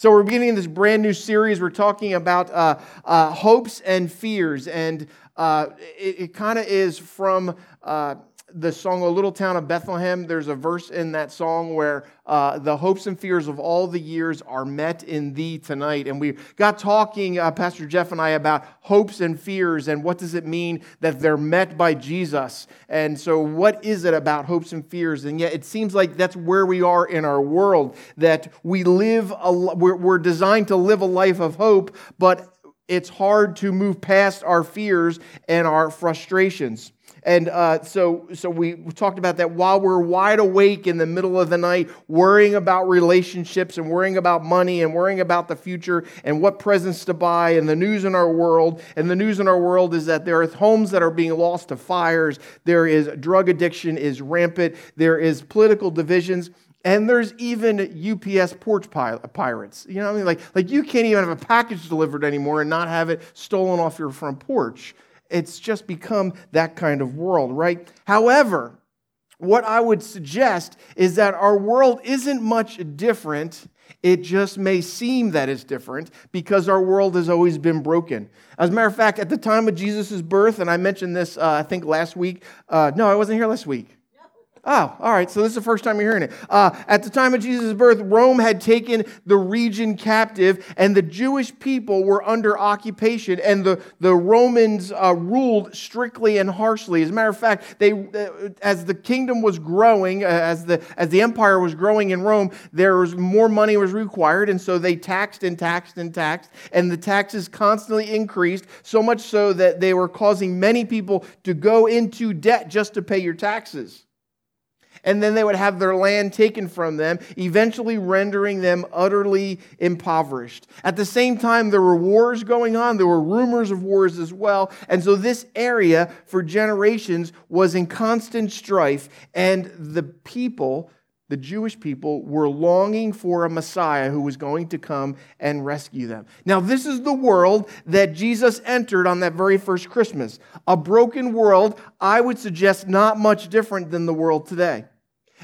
So, we're beginning this brand new series. We're talking about uh, uh, hopes and fears. And uh, it, it kind of is from uh, the song "O Little Town of Bethlehem." There's a verse in that song where uh, the hopes and fears of all the years are met in Thee tonight. And we got talking, uh, Pastor Jeff and I, about hopes and fears and what does it mean that they're met by Jesus. And so, what is it about hopes and fears? And yet, it seems like that's where we are in our world. That we live, a, we're, we're designed to live a life of hope, but it's hard to move past our fears and our frustrations. And uh, so, so we talked about that while we're wide awake in the middle of the night, worrying about relationships and worrying about money and worrying about the future and what presents to buy and the news in our world. And the news in our world is that there are homes that are being lost to fires. There is drug addiction is rampant. There is political divisions. And there's even UPS porch pirates. You know what I mean? Like, like you can't even have a package delivered anymore and not have it stolen off your front porch. It's just become that kind of world, right? However, what I would suggest is that our world isn't much different. It just may seem that it's different because our world has always been broken. As a matter of fact, at the time of Jesus' birth, and I mentioned this, uh, I think last week. Uh, no, I wasn't here last week. Oh, all right. So this is the first time you're hearing it. Uh, at the time of Jesus' birth, Rome had taken the region captive, and the Jewish people were under occupation, and the, the Romans uh, ruled strictly and harshly. As a matter of fact, they, uh, as the kingdom was growing, uh, as, the, as the empire was growing in Rome, there was more money was required, and so they taxed and taxed and taxed, and the taxes constantly increased, so much so that they were causing many people to go into debt just to pay your taxes and then they would have their land taken from them, eventually rendering them utterly impoverished. At the same time, there were wars going on, there were rumors of wars as well, and so this area for generations was in constant strife, and the people the Jewish people were longing for a Messiah who was going to come and rescue them. Now, this is the world that Jesus entered on that very first Christmas. A broken world, I would suggest, not much different than the world today.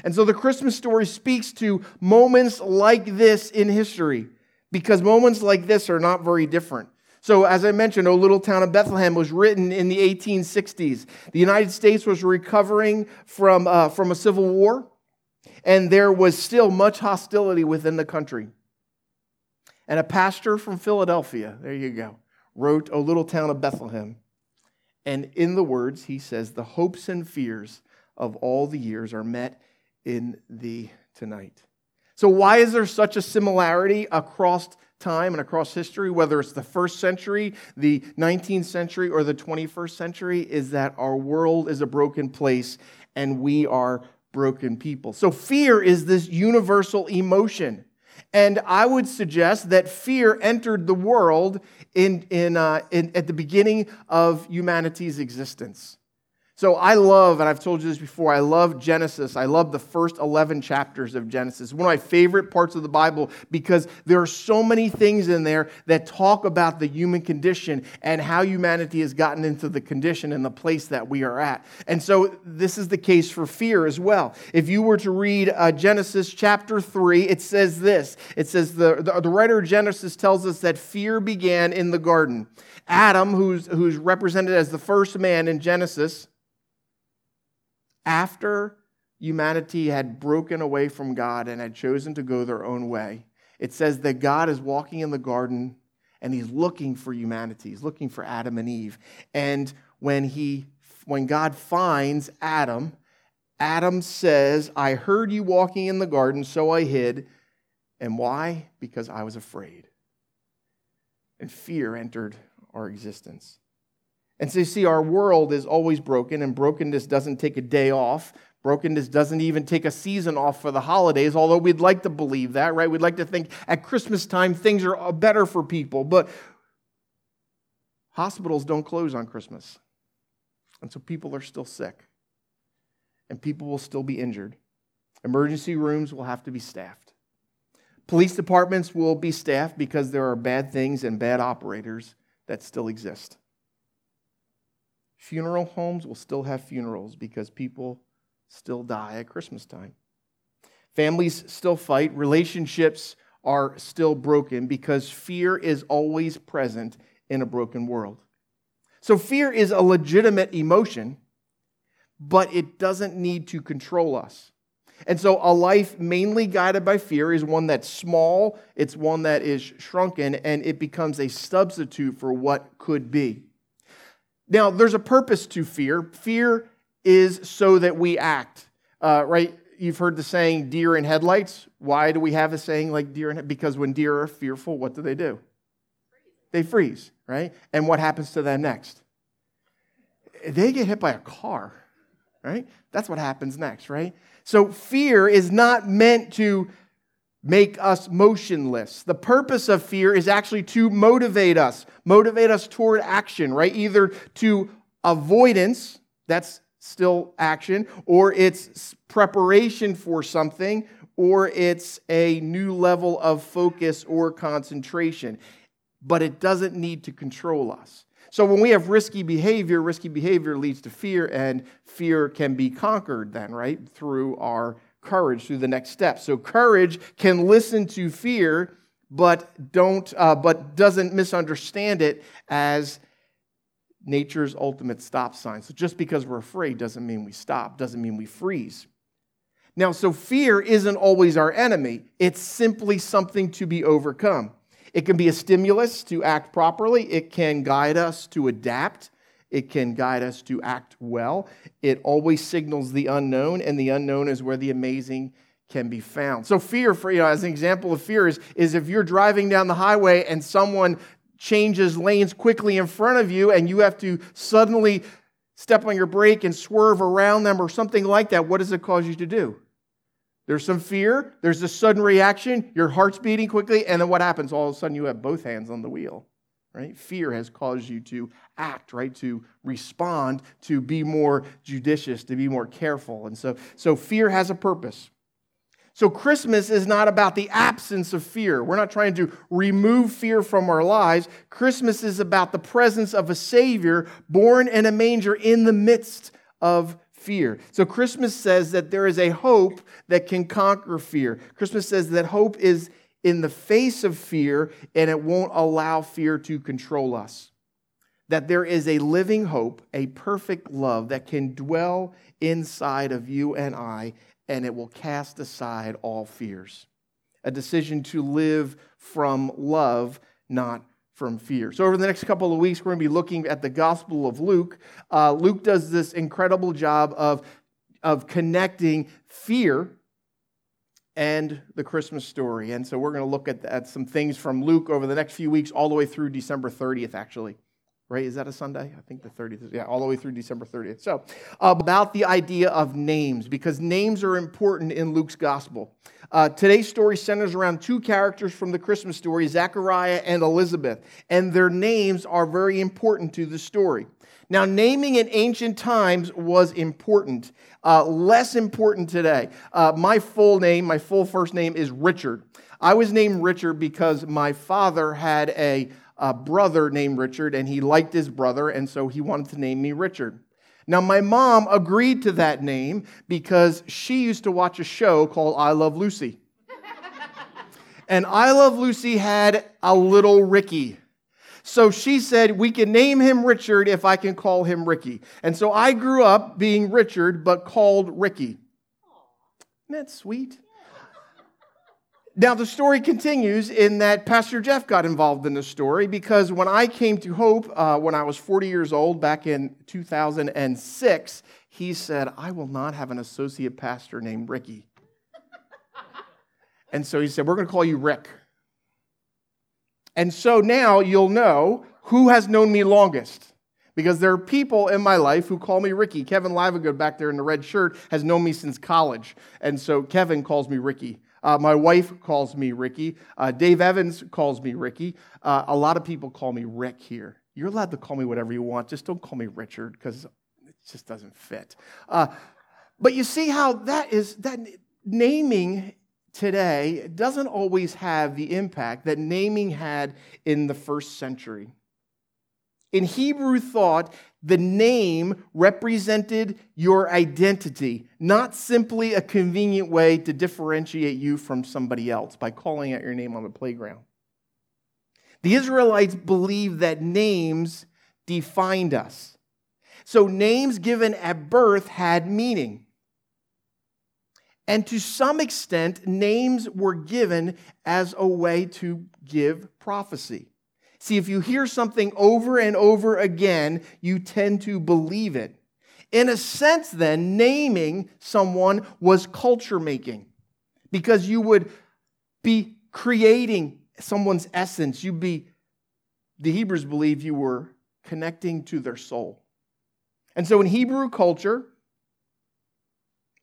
And so the Christmas story speaks to moments like this in history because moments like this are not very different. So, as I mentioned, O Little Town of Bethlehem was written in the 1860s. The United States was recovering from, uh, from a civil war and there was still much hostility within the country. And a pastor from Philadelphia, there you go, wrote O Little Town of Bethlehem. And in the words, he says, The hopes and fears of all the years are met in thee tonight. So, why is there such a similarity across time and across history, whether it's the first century, the 19th century, or the 21st century? Is that our world is a broken place and we are broken people. So fear is this universal emotion. And I would suggest that fear entered the world in, in, uh, in, at the beginning of humanity's existence. So I love, and I've told you this before, I love Genesis. I love the first 11 chapters of Genesis. One of my favorite parts of the Bible because there are so many things in there that talk about the human condition and how humanity has gotten into the condition and the place that we are at. And so this is the case for fear as well. If you were to read uh, Genesis chapter 3, it says this it says, the, the, the writer of Genesis tells us that fear began in the garden. Adam, who's, who's represented as the first man in Genesis, after humanity had broken away from God and had chosen to go their own way, it says that God is walking in the garden and he's looking for humanity. He's looking for Adam and Eve. And when he when God finds Adam, Adam says, "I heard you walking in the garden, so I hid." And why? Because I was afraid. And fear entered our existence. And so you see, our world is always broken, and brokenness doesn't take a day off. Brokenness doesn't even take a season off for the holidays, although we'd like to believe that, right? We'd like to think at Christmas time things are uh, better for people. But hospitals don't close on Christmas. And so people are still sick, and people will still be injured. Emergency rooms will have to be staffed. Police departments will be staffed because there are bad things and bad operators that still exist. Funeral homes will still have funerals because people still die at Christmas time. Families still fight. Relationships are still broken because fear is always present in a broken world. So, fear is a legitimate emotion, but it doesn't need to control us. And so, a life mainly guided by fear is one that's small, it's one that is shrunken, and it becomes a substitute for what could be. Now, there's a purpose to fear. Fear is so that we act, uh, right? You've heard the saying deer in headlights. Why do we have a saying like deer in Because when deer are fearful, what do they do? They freeze, right? And what happens to them next? They get hit by a car, right? That's what happens next, right? So fear is not meant to make us motionless. The purpose of fear is actually to motivate us, motivate us toward action, right? Either to avoidance, that's still action, or it's preparation for something, or it's a new level of focus or concentration. But it doesn't need to control us. So when we have risky behavior, risky behavior leads to fear, and fear can be conquered then, right? Through our courage, through the next step. So courage can listen to fear, but don't, uh, but doesn't misunderstand it as nature's ultimate stop sign. So just because we're afraid doesn't mean we stop, doesn't mean we freeze. Now, so fear isn't always our enemy, it's simply something to be overcome. It can be a stimulus to act properly, it can guide us to adapt. It can guide us to act well. It always signals the unknown, and the unknown is where the amazing can be found. So, fear, for you know, as an example of fear, is, is if you're driving down the highway and someone changes lanes quickly in front of you and you have to suddenly step on your brake and swerve around them or something like that, what does it cause you to do? There's some fear, there's a sudden reaction, your heart's beating quickly, and then what happens? All of a sudden, you have both hands on the wheel, right? Fear has caused you to act, right? To respond, to be more judicious, to be more careful. And so, so fear has a purpose. So, Christmas is not about the absence of fear. We're not trying to remove fear from our lives. Christmas is about the presence of a Savior born in a manger in the midst of fear. So, Christmas says that there is a hope that can conquer fear. Christmas says that hope is in the face of fear and it won't allow fear to control us. That there is a living hope, a perfect love that can dwell inside of you and I and it will cast aside all fears. A decision to live from love, not from fear. So, over the next couple of weeks, we're going to be looking at the Gospel of Luke. Uh, Luke does this incredible job of, of connecting fear and the Christmas story. And so, we're going to look at, at some things from Luke over the next few weeks, all the way through December 30th, actually right? Is that a Sunday? I think the 30th. Yeah, all the way through December 30th. So, about the idea of names, because names are important in Luke's gospel. Uh, today's story centers around two characters from the Christmas story, Zechariah and Elizabeth, and their names are very important to the story. Now, naming in ancient times was important, uh, less important today. Uh, my full name, my full first name is Richard. I was named Richard because my father had a a brother named Richard, and he liked his brother, and so he wanted to name me Richard. Now, my mom agreed to that name because she used to watch a show called I Love Lucy. and I Love Lucy had a little Ricky. So she said, We can name him Richard if I can call him Ricky. And so I grew up being Richard, but called Ricky. Isn't that sweet? Now, the story continues in that Pastor Jeff got involved in the story because when I came to Hope uh, when I was 40 years old back in 2006, he said, I will not have an associate pastor named Ricky. and so he said, We're going to call you Rick. And so now you'll know who has known me longest. Because there are people in my life who call me Ricky. Kevin Livegood back there in the red shirt has known me since college. And so Kevin calls me Ricky. Uh, my wife calls me Ricky. Uh, Dave Evans calls me Ricky. Uh, a lot of people call me Rick here. You're allowed to call me whatever you want. Just don't call me Richard because it just doesn't fit. Uh, but you see how that is that naming today doesn't always have the impact that naming had in the first century. In Hebrew thought, the name represented your identity, not simply a convenient way to differentiate you from somebody else by calling out your name on the playground. The Israelites believed that names defined us. So, names given at birth had meaning. And to some extent, names were given as a way to give prophecy. See, if you hear something over and over again, you tend to believe it. In a sense, then, naming someone was culture making because you would be creating someone's essence. You'd be, the Hebrews believe you were connecting to their soul. And so in Hebrew culture,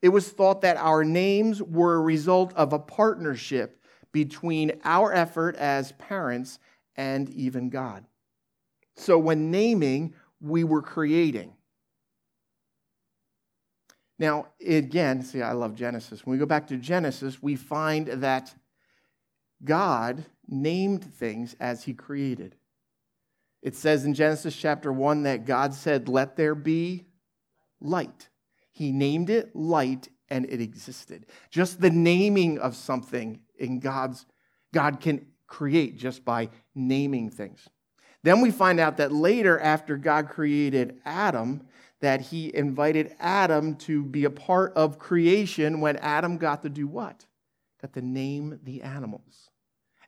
it was thought that our names were a result of a partnership between our effort as parents and even God. So when naming, we were creating. Now, again, see, I love Genesis. When we go back to Genesis, we find that God named things as he created. It says in Genesis chapter 1 that God said, Let there be light. He named it light and it existed. Just the naming of something in God's God can create just by naming things. Then we find out that later, after God created Adam, that he invited Adam to be a part of creation when Adam got to do what? Got to name the animals.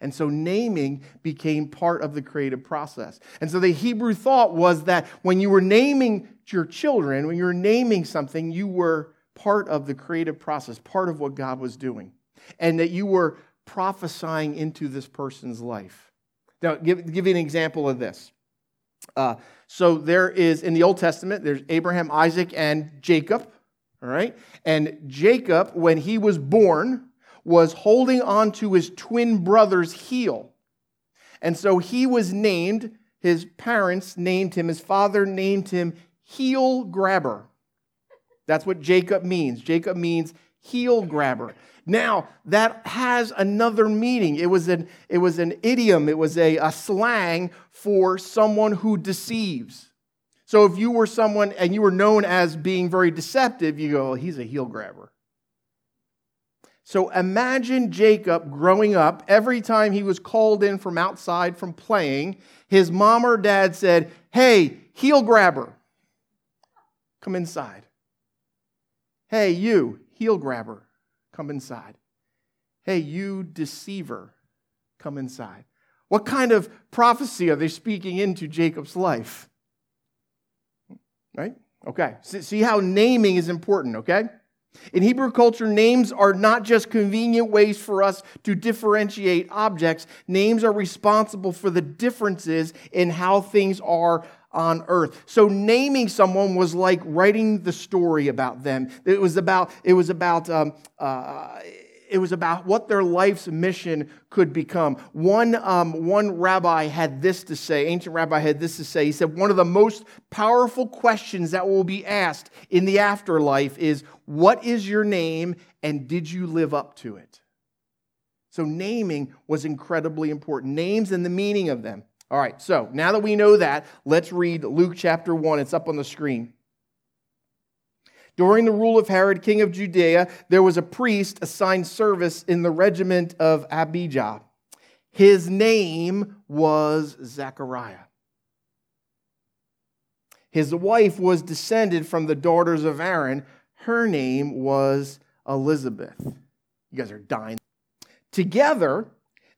And so naming became part of the creative process. And so the Hebrew thought was that when you were naming your children, when you were naming something, you were part of the creative process, part of what God was doing. And that you were prophesying into this person's life. Now, give, give you an example of this. Uh, so there is in the Old Testament, there's Abraham, Isaac, and Jacob. All right. And Jacob, when he was born, was holding on to his twin brother's heel. And so he was named, his parents named him, his father named him heel grabber. That's what Jacob means. Jacob means heel grabber. Now, that has another meaning. It was an, it was an idiom, it was a, a slang for someone who deceives. So if you were someone and you were known as being very deceptive, you go, he's a heel grabber. So imagine Jacob growing up, every time he was called in from outside from playing, his mom or dad said, Hey, heel grabber, come inside. Hey, you, heel grabber, come inside. Hey, you deceiver, come inside. What kind of prophecy are they speaking into Jacob's life? Right? Okay. See how naming is important, okay? In Hebrew culture, names are not just convenient ways for us to differentiate objects. Names are responsible for the differences in how things are on earth. So naming someone was like writing the story about them. It was about it was about um, uh, it was about what their life's mission could become. One, um, one rabbi had this to say, ancient rabbi had this to say. He said, One of the most powerful questions that will be asked in the afterlife is, What is your name and did you live up to it? So, naming was incredibly important. Names and the meaning of them. All right, so now that we know that, let's read Luke chapter 1. It's up on the screen. During the rule of Herod, king of Judea, there was a priest assigned service in the regiment of Abijah. His name was Zechariah. His wife was descended from the daughters of Aaron. Her name was Elizabeth. You guys are dying. Together,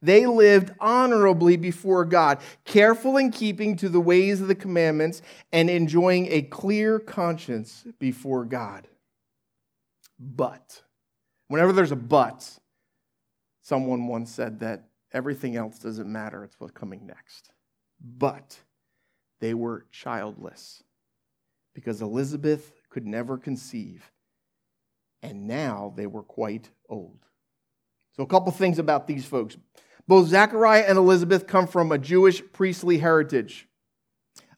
they lived honorably before God, careful in keeping to the ways of the commandments and enjoying a clear conscience before God. But, whenever there's a but, someone once said that everything else doesn't matter, it's what's coming next. But they were childless because Elizabeth could never conceive, and now they were quite old. So, a couple things about these folks. Both Zechariah and Elizabeth come from a Jewish priestly heritage.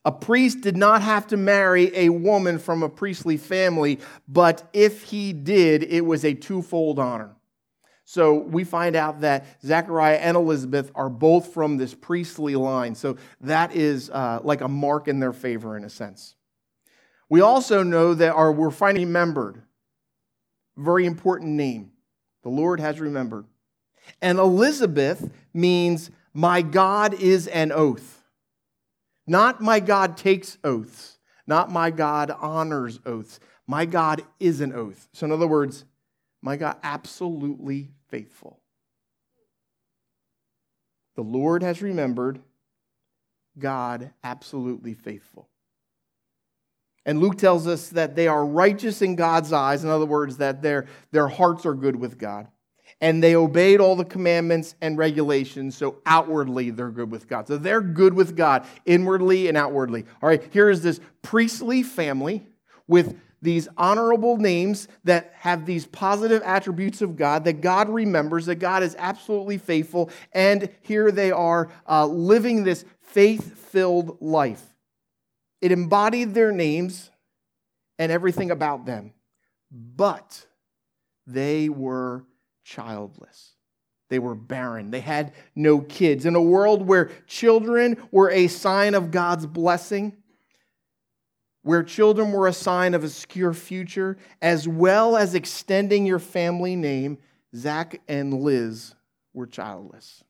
A priest did not have to marry a woman from a priestly family, but if he did, it was a twofold honor. So we find out that Zechariah and Elizabeth are both from this priestly line. So that is uh, like a mark in their favor in a sense. We also know that our, we're finally remembered. Very important name. The Lord has remembered. And Elizabeth means, my God is an oath. Not my God takes oaths, not my God honors oaths. My God is an oath. So, in other words, my God absolutely faithful. The Lord has remembered, God absolutely faithful. And Luke tells us that they are righteous in God's eyes. In other words, that their, their hearts are good with God. And they obeyed all the commandments and regulations, so outwardly they're good with God. So they're good with God, inwardly and outwardly. All right, here is this priestly family with these honorable names that have these positive attributes of God, that God remembers, that God is absolutely faithful, and here they are uh, living this faith filled life. It embodied their names and everything about them, but they were childless. They were barren. They had no kids. In a world where children were a sign of God's blessing, where children were a sign of a secure future, as well as extending your family name, Zach and Liz were childless.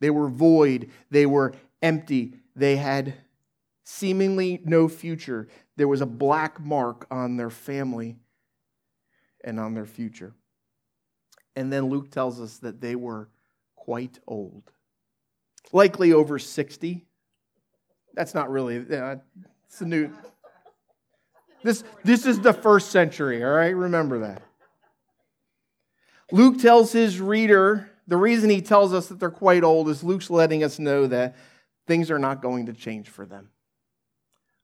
They were void, they were empty, they had seemingly no future. There was a black mark on their family and on their future. And then Luke tells us that they were quite old, likely over 60. That's not really, uh, it's a new. This, this is the first century, all right? Remember that. Luke tells his reader, the reason he tells us that they're quite old is Luke's letting us know that things are not going to change for them.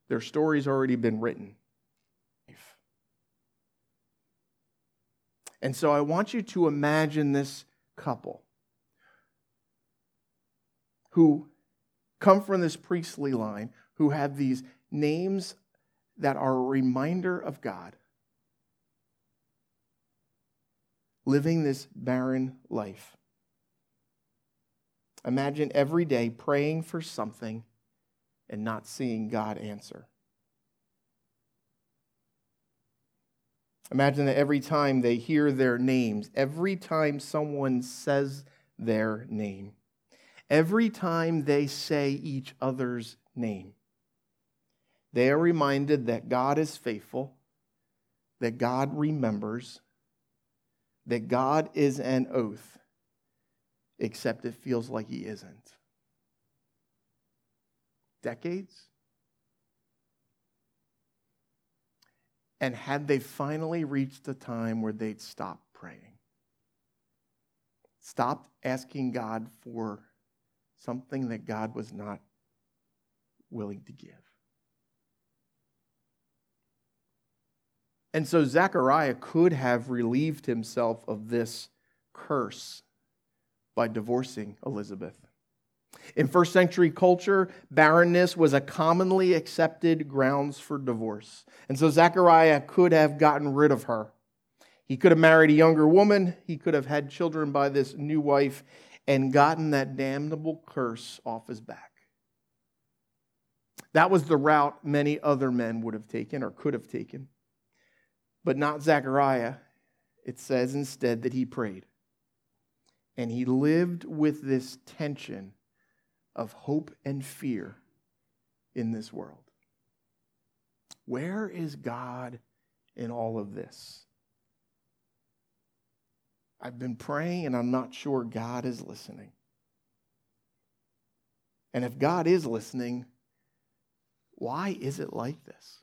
Their story's already been written. And so I want you to imagine this couple who come from this priestly line, who have these names that are a reminder of God, living this barren life. Imagine every day praying for something and not seeing God answer. Imagine that every time they hear their names, every time someone says their name, every time they say each other's name, they are reminded that God is faithful, that God remembers, that God is an oath, except it feels like He isn't. Decades? And had they finally reached a time where they'd stop praying, stopped asking God for something that God was not willing to give. And so Zechariah could have relieved himself of this curse by divorcing Elizabeth. In first century culture, barrenness was a commonly accepted grounds for divorce. And so Zechariah could have gotten rid of her. He could have married a younger woman, he could have had children by this new wife, and gotten that damnable curse off his back. That was the route many other men would have taken or could have taken. But not Zechariah. It says instead that he prayed. And he lived with this tension of hope and fear in this world. Where is God in all of this? I've been praying and I'm not sure God is listening. And if God is listening, why is it like this?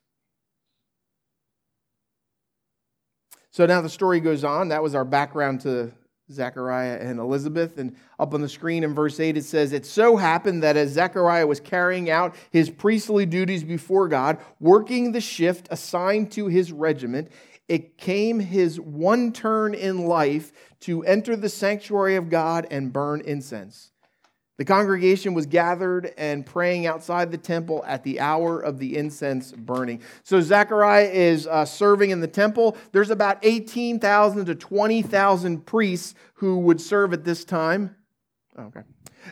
So now the story goes on. That was our background to Zechariah and Elizabeth. And up on the screen in verse 8, it says, It so happened that as Zechariah was carrying out his priestly duties before God, working the shift assigned to his regiment, it came his one turn in life to enter the sanctuary of God and burn incense. The congregation was gathered and praying outside the temple at the hour of the incense burning. So Zechariah is uh, serving in the temple. There's about 18,000 to 20,000 priests who would serve at this time. Okay.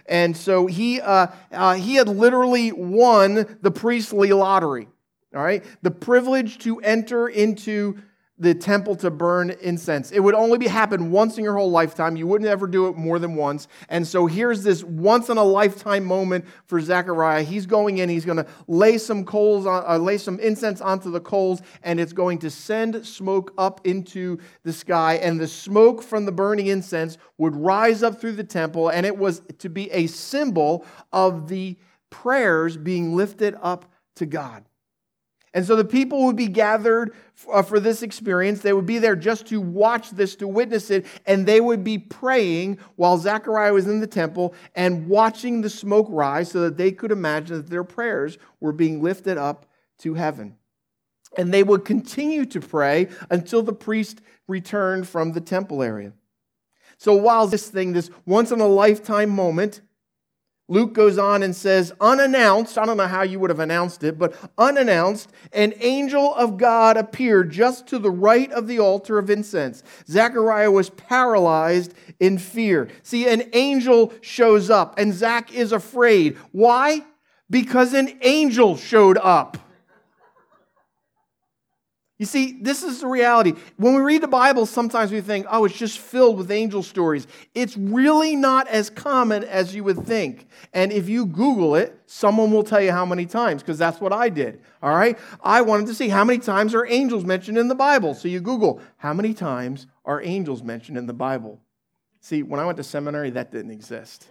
And so he, uh, uh, he had literally won the priestly lottery. All right. The privilege to enter into the temple to burn incense. It would only be happen once in your whole lifetime. You wouldn't ever do it more than once. And so here's this once in a lifetime moment for Zechariah. He's going in, he's going to lay some coals on, uh, lay some incense onto the coals, and it's going to send smoke up into the sky. And the smoke from the burning incense would rise up through the temple, and it was to be a symbol of the prayers being lifted up to God. And so the people would be gathered uh, for this experience. They would be there just to watch this, to witness it, and they would be praying while Zechariah was in the temple and watching the smoke rise so that they could imagine that their prayers were being lifted up to heaven. And they would continue to pray until the priest returned from the temple area. So while this thing, this once in a lifetime moment, Luke goes on and says, unannounced, I don't know how you would have announced it, but unannounced, an angel of God appeared just to the right of the altar of incense. Zechariah was paralyzed in fear. See, an angel shows up, and Zach is afraid. Why? Because an angel showed up. You see, this is the reality. When we read the Bible, sometimes we think, oh, it's just filled with angel stories. It's really not as common as you would think. And if you Google it, someone will tell you how many times, because that's what I did. All right? I wanted to see how many times are angels mentioned in the Bible. So you Google, how many times are angels mentioned in the Bible? See, when I went to seminary, that didn't exist.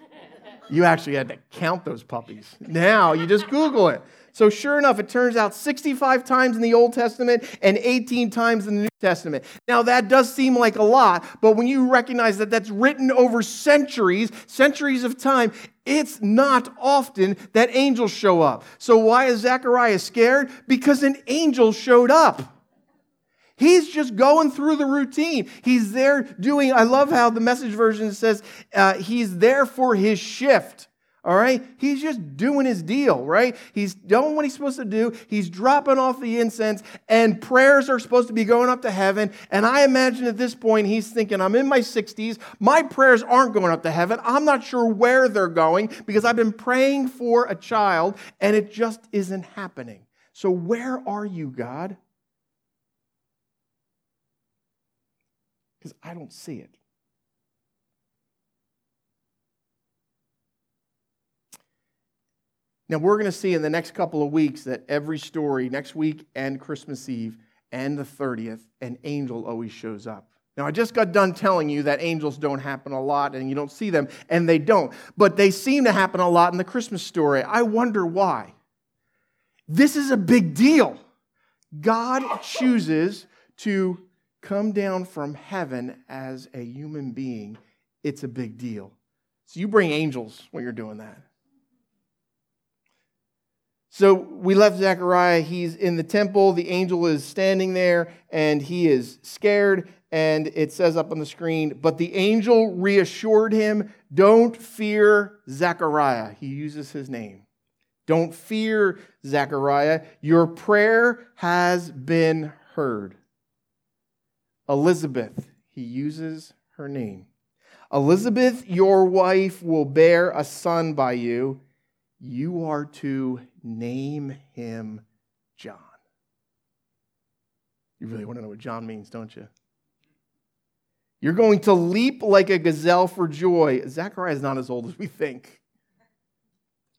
You actually had to count those puppies. Now you just Google it. So, sure enough, it turns out 65 times in the Old Testament and 18 times in the New Testament. Now, that does seem like a lot, but when you recognize that that's written over centuries, centuries of time, it's not often that angels show up. So, why is Zechariah scared? Because an angel showed up. He's just going through the routine. He's there doing, I love how the message version says uh, he's there for his shift. All right? He's just doing his deal, right? He's doing what he's supposed to do. He's dropping off the incense, and prayers are supposed to be going up to heaven. And I imagine at this point, he's thinking, I'm in my 60s. My prayers aren't going up to heaven. I'm not sure where they're going because I've been praying for a child, and it just isn't happening. So, where are you, God? Because I don't see it. Now, we're going to see in the next couple of weeks that every story, next week and Christmas Eve and the 30th, an angel always shows up. Now, I just got done telling you that angels don't happen a lot and you don't see them, and they don't. But they seem to happen a lot in the Christmas story. I wonder why. This is a big deal. God chooses to come down from heaven as a human being. It's a big deal. So you bring angels when you're doing that. So we left Zechariah. He's in the temple. The angel is standing there and he is scared. And it says up on the screen, but the angel reassured him, Don't fear Zechariah. He uses his name. Don't fear Zechariah. Your prayer has been heard. Elizabeth, he uses her name. Elizabeth, your wife, will bear a son by you. You are to Name him John. You really want to know what John means, don't you? You're going to leap like a gazelle for joy. Zechariah is not as old as we think.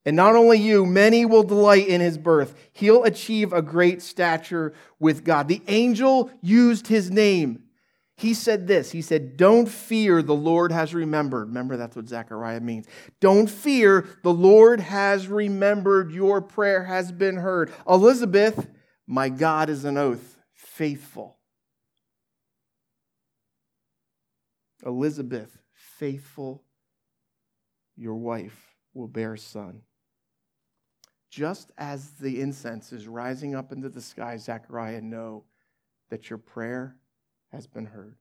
And not only you, many will delight in his birth. He'll achieve a great stature with God. The angel used his name he said this He said, Don't fear, the Lord has remembered. Remember, that's what Zechariah means. Don't fear, the Lord has remembered. Your prayer has been heard. Elizabeth, my God is an oath, faithful. Elizabeth, faithful, your wife will bear a son. Just as the incense is rising up into the sky, Zechariah, know that your prayer has been heard.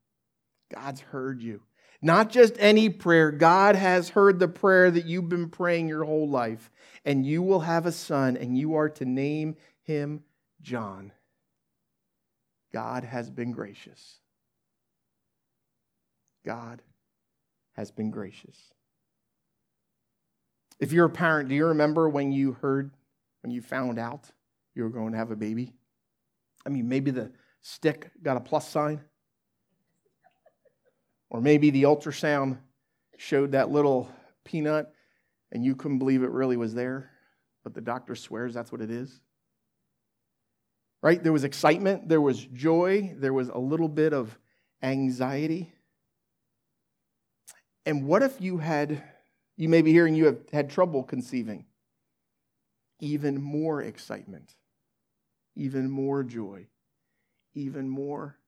God's heard you. Not just any prayer. God has heard the prayer that you've been praying your whole life. And you will have a son, and you are to name him John. God has been gracious. God has been gracious. If you're a parent, do you remember when you heard, when you found out you were going to have a baby? I mean, maybe the stick got a plus sign, or maybe the ultrasound showed that little peanut and you couldn't believe it really was there, but the doctor swears that's what it is. Right? There was excitement, there was joy, there was a little bit of anxiety. And what if you had, you may be hearing you have had trouble conceiving? Even more excitement, even more joy, even more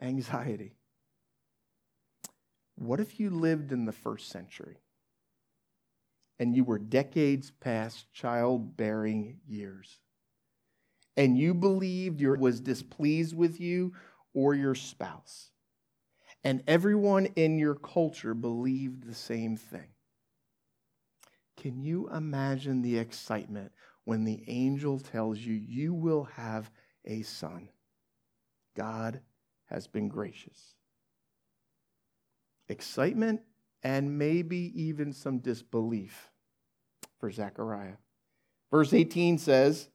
anxiety. What if you lived in the first century and you were decades past childbearing years and you believed you was displeased with you or your spouse? and everyone in your culture believed the same thing. Can you imagine the excitement when the angel tells you you will have a son? God has been gracious. Excitement and maybe even some disbelief for Zechariah. Verse 18 says,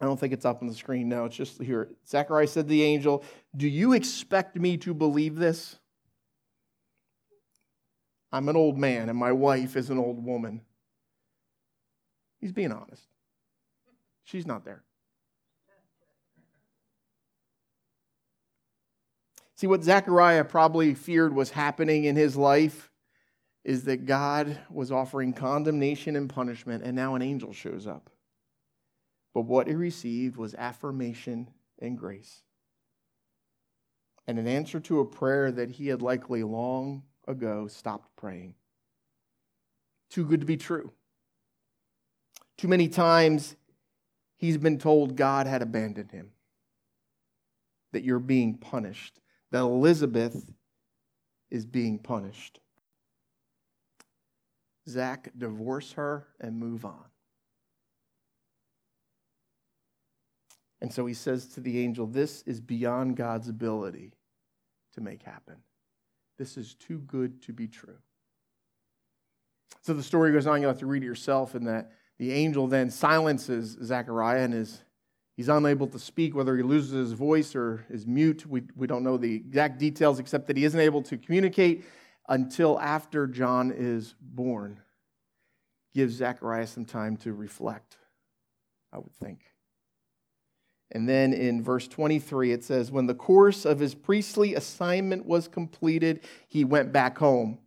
I don't think it's up on the screen now. It's just here. Zechariah said to the angel, Do you expect me to believe this? I'm an old man and my wife is an old woman. He's being honest. She's not there. See, what Zechariah probably feared was happening in his life is that God was offering condemnation and punishment, and now an angel shows up. But what he received was affirmation and grace. And an answer to a prayer that he had likely long ago stopped praying. Too good to be true. Too many times he's been told God had abandoned him, that you're being punished, that Elizabeth is being punished. Zach, divorce her and move on. And so he says to the angel, This is beyond God's ability to make happen. This is too good to be true. So the story goes on, you'll have to read it yourself, and that the angel then silences Zechariah and is he's unable to speak, whether he loses his voice or is mute. We, we don't know the exact details, except that he isn't able to communicate until after John is born. Gives Zechariah some time to reflect, I would think. And then in verse 23, it says, When the course of his priestly assignment was completed, he went back home.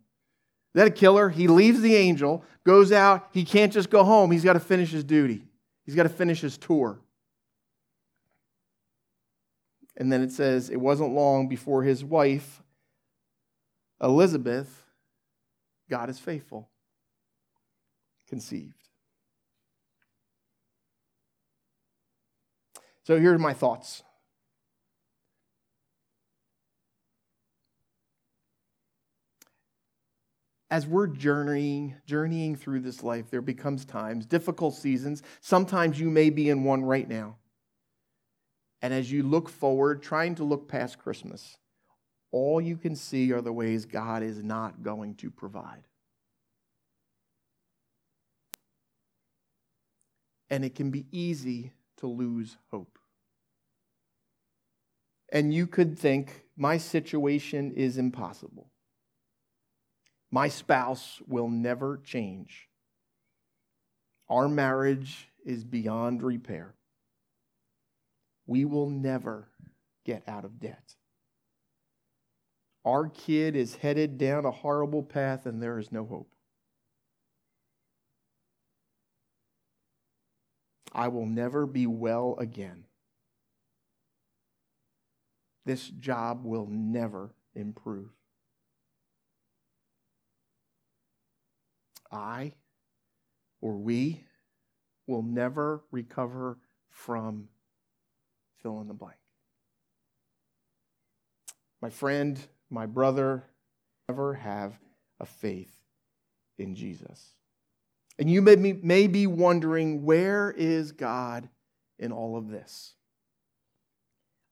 Is that a killer? He leaves the angel, goes out. He can't just go home. He's got to finish his duty, he's got to finish his tour. And then it says, It wasn't long before his wife, Elizabeth, God is faithful, conceived. So here are my thoughts. As we're journeying, journeying through this life, there becomes times, difficult seasons. Sometimes you may be in one right now. And as you look forward, trying to look past Christmas, all you can see are the ways God is not going to provide. And it can be easy to lose hope. And you could think, my situation is impossible. My spouse will never change. Our marriage is beyond repair. We will never get out of debt. Our kid is headed down a horrible path and there is no hope. I will never be well again. This job will never improve. I or we will never recover from fill in the blank. My friend, my brother, never have a faith in Jesus. And you may be, may be wondering, where is God in all of this?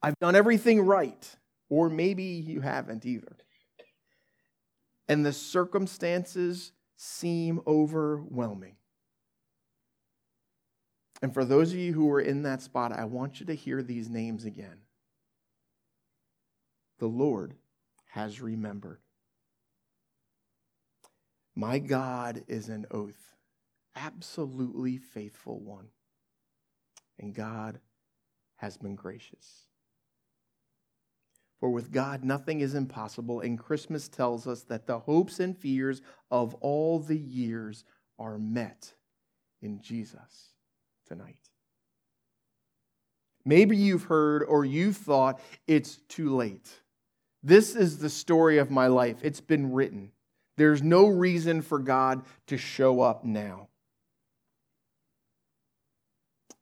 I've done everything right, or maybe you haven't either. And the circumstances seem overwhelming. And for those of you who are in that spot, I want you to hear these names again. The Lord has remembered. My God is an oath, absolutely faithful one. And God has been gracious. For with God, nothing is impossible, and Christmas tells us that the hopes and fears of all the years are met in Jesus tonight. Maybe you've heard or you've thought it's too late. This is the story of my life. It's been written. There's no reason for God to show up now.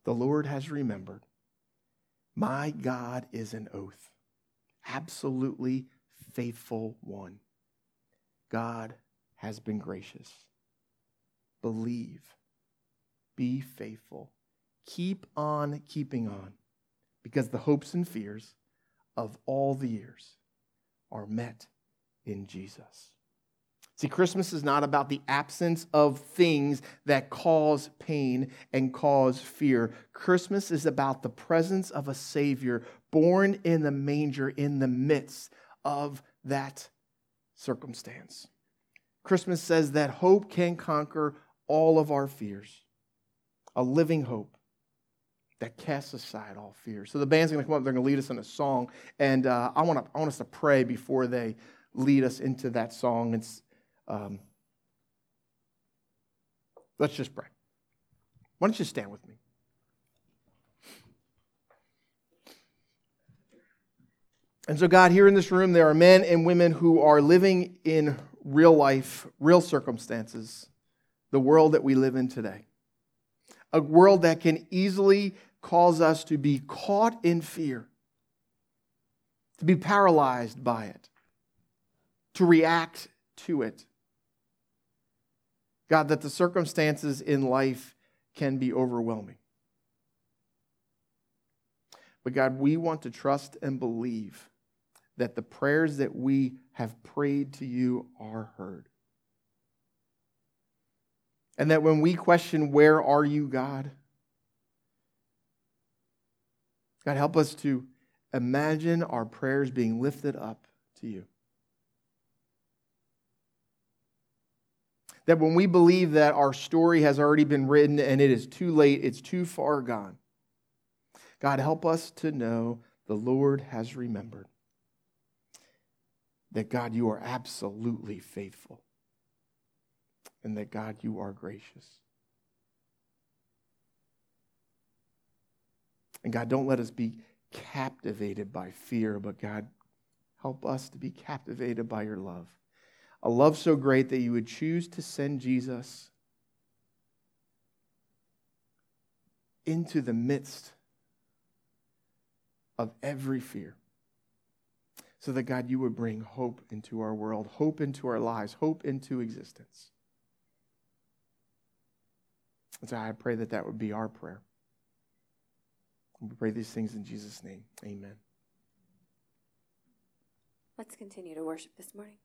The Lord has remembered. My God is an oath, absolutely faithful one. God has been gracious. Believe, be faithful, keep on keeping on, because the hopes and fears of all the years are met in Jesus. See, Christmas is not about the absence of things that cause pain and cause fear. Christmas is about the presence of a Savior born in the manger in the midst of that circumstance. Christmas says that hope can conquer all of our fears, a living hope that casts aside all fear. So the band's going to come up, they're going to lead us in a song, and uh, I, want to, I want us to pray before they lead us into that song. It's um, let's just pray. Why don't you stand with me? And so, God, here in this room, there are men and women who are living in real life, real circumstances, the world that we live in today. A world that can easily cause us to be caught in fear, to be paralyzed by it, to react to it. God, that the circumstances in life can be overwhelming. But God, we want to trust and believe that the prayers that we have prayed to you are heard. And that when we question, Where are you, God? God, help us to imagine our prayers being lifted up to you. that when we believe that our story has already been written and it is too late, it's too far gone, God, help us to know the Lord has remembered. That God, you are absolutely faithful. And that God, you are gracious. And God, don't let us be captivated by fear, but God, help us to be captivated by your love a love so great that you would choose to send Jesus into the midst of every fear. So that, God, you would bring hope into our world, hope into our lives, hope into existence. And so I pray that that would be our prayer. We pray these things in Jesus' name. Amen. Let's continue to worship this morning.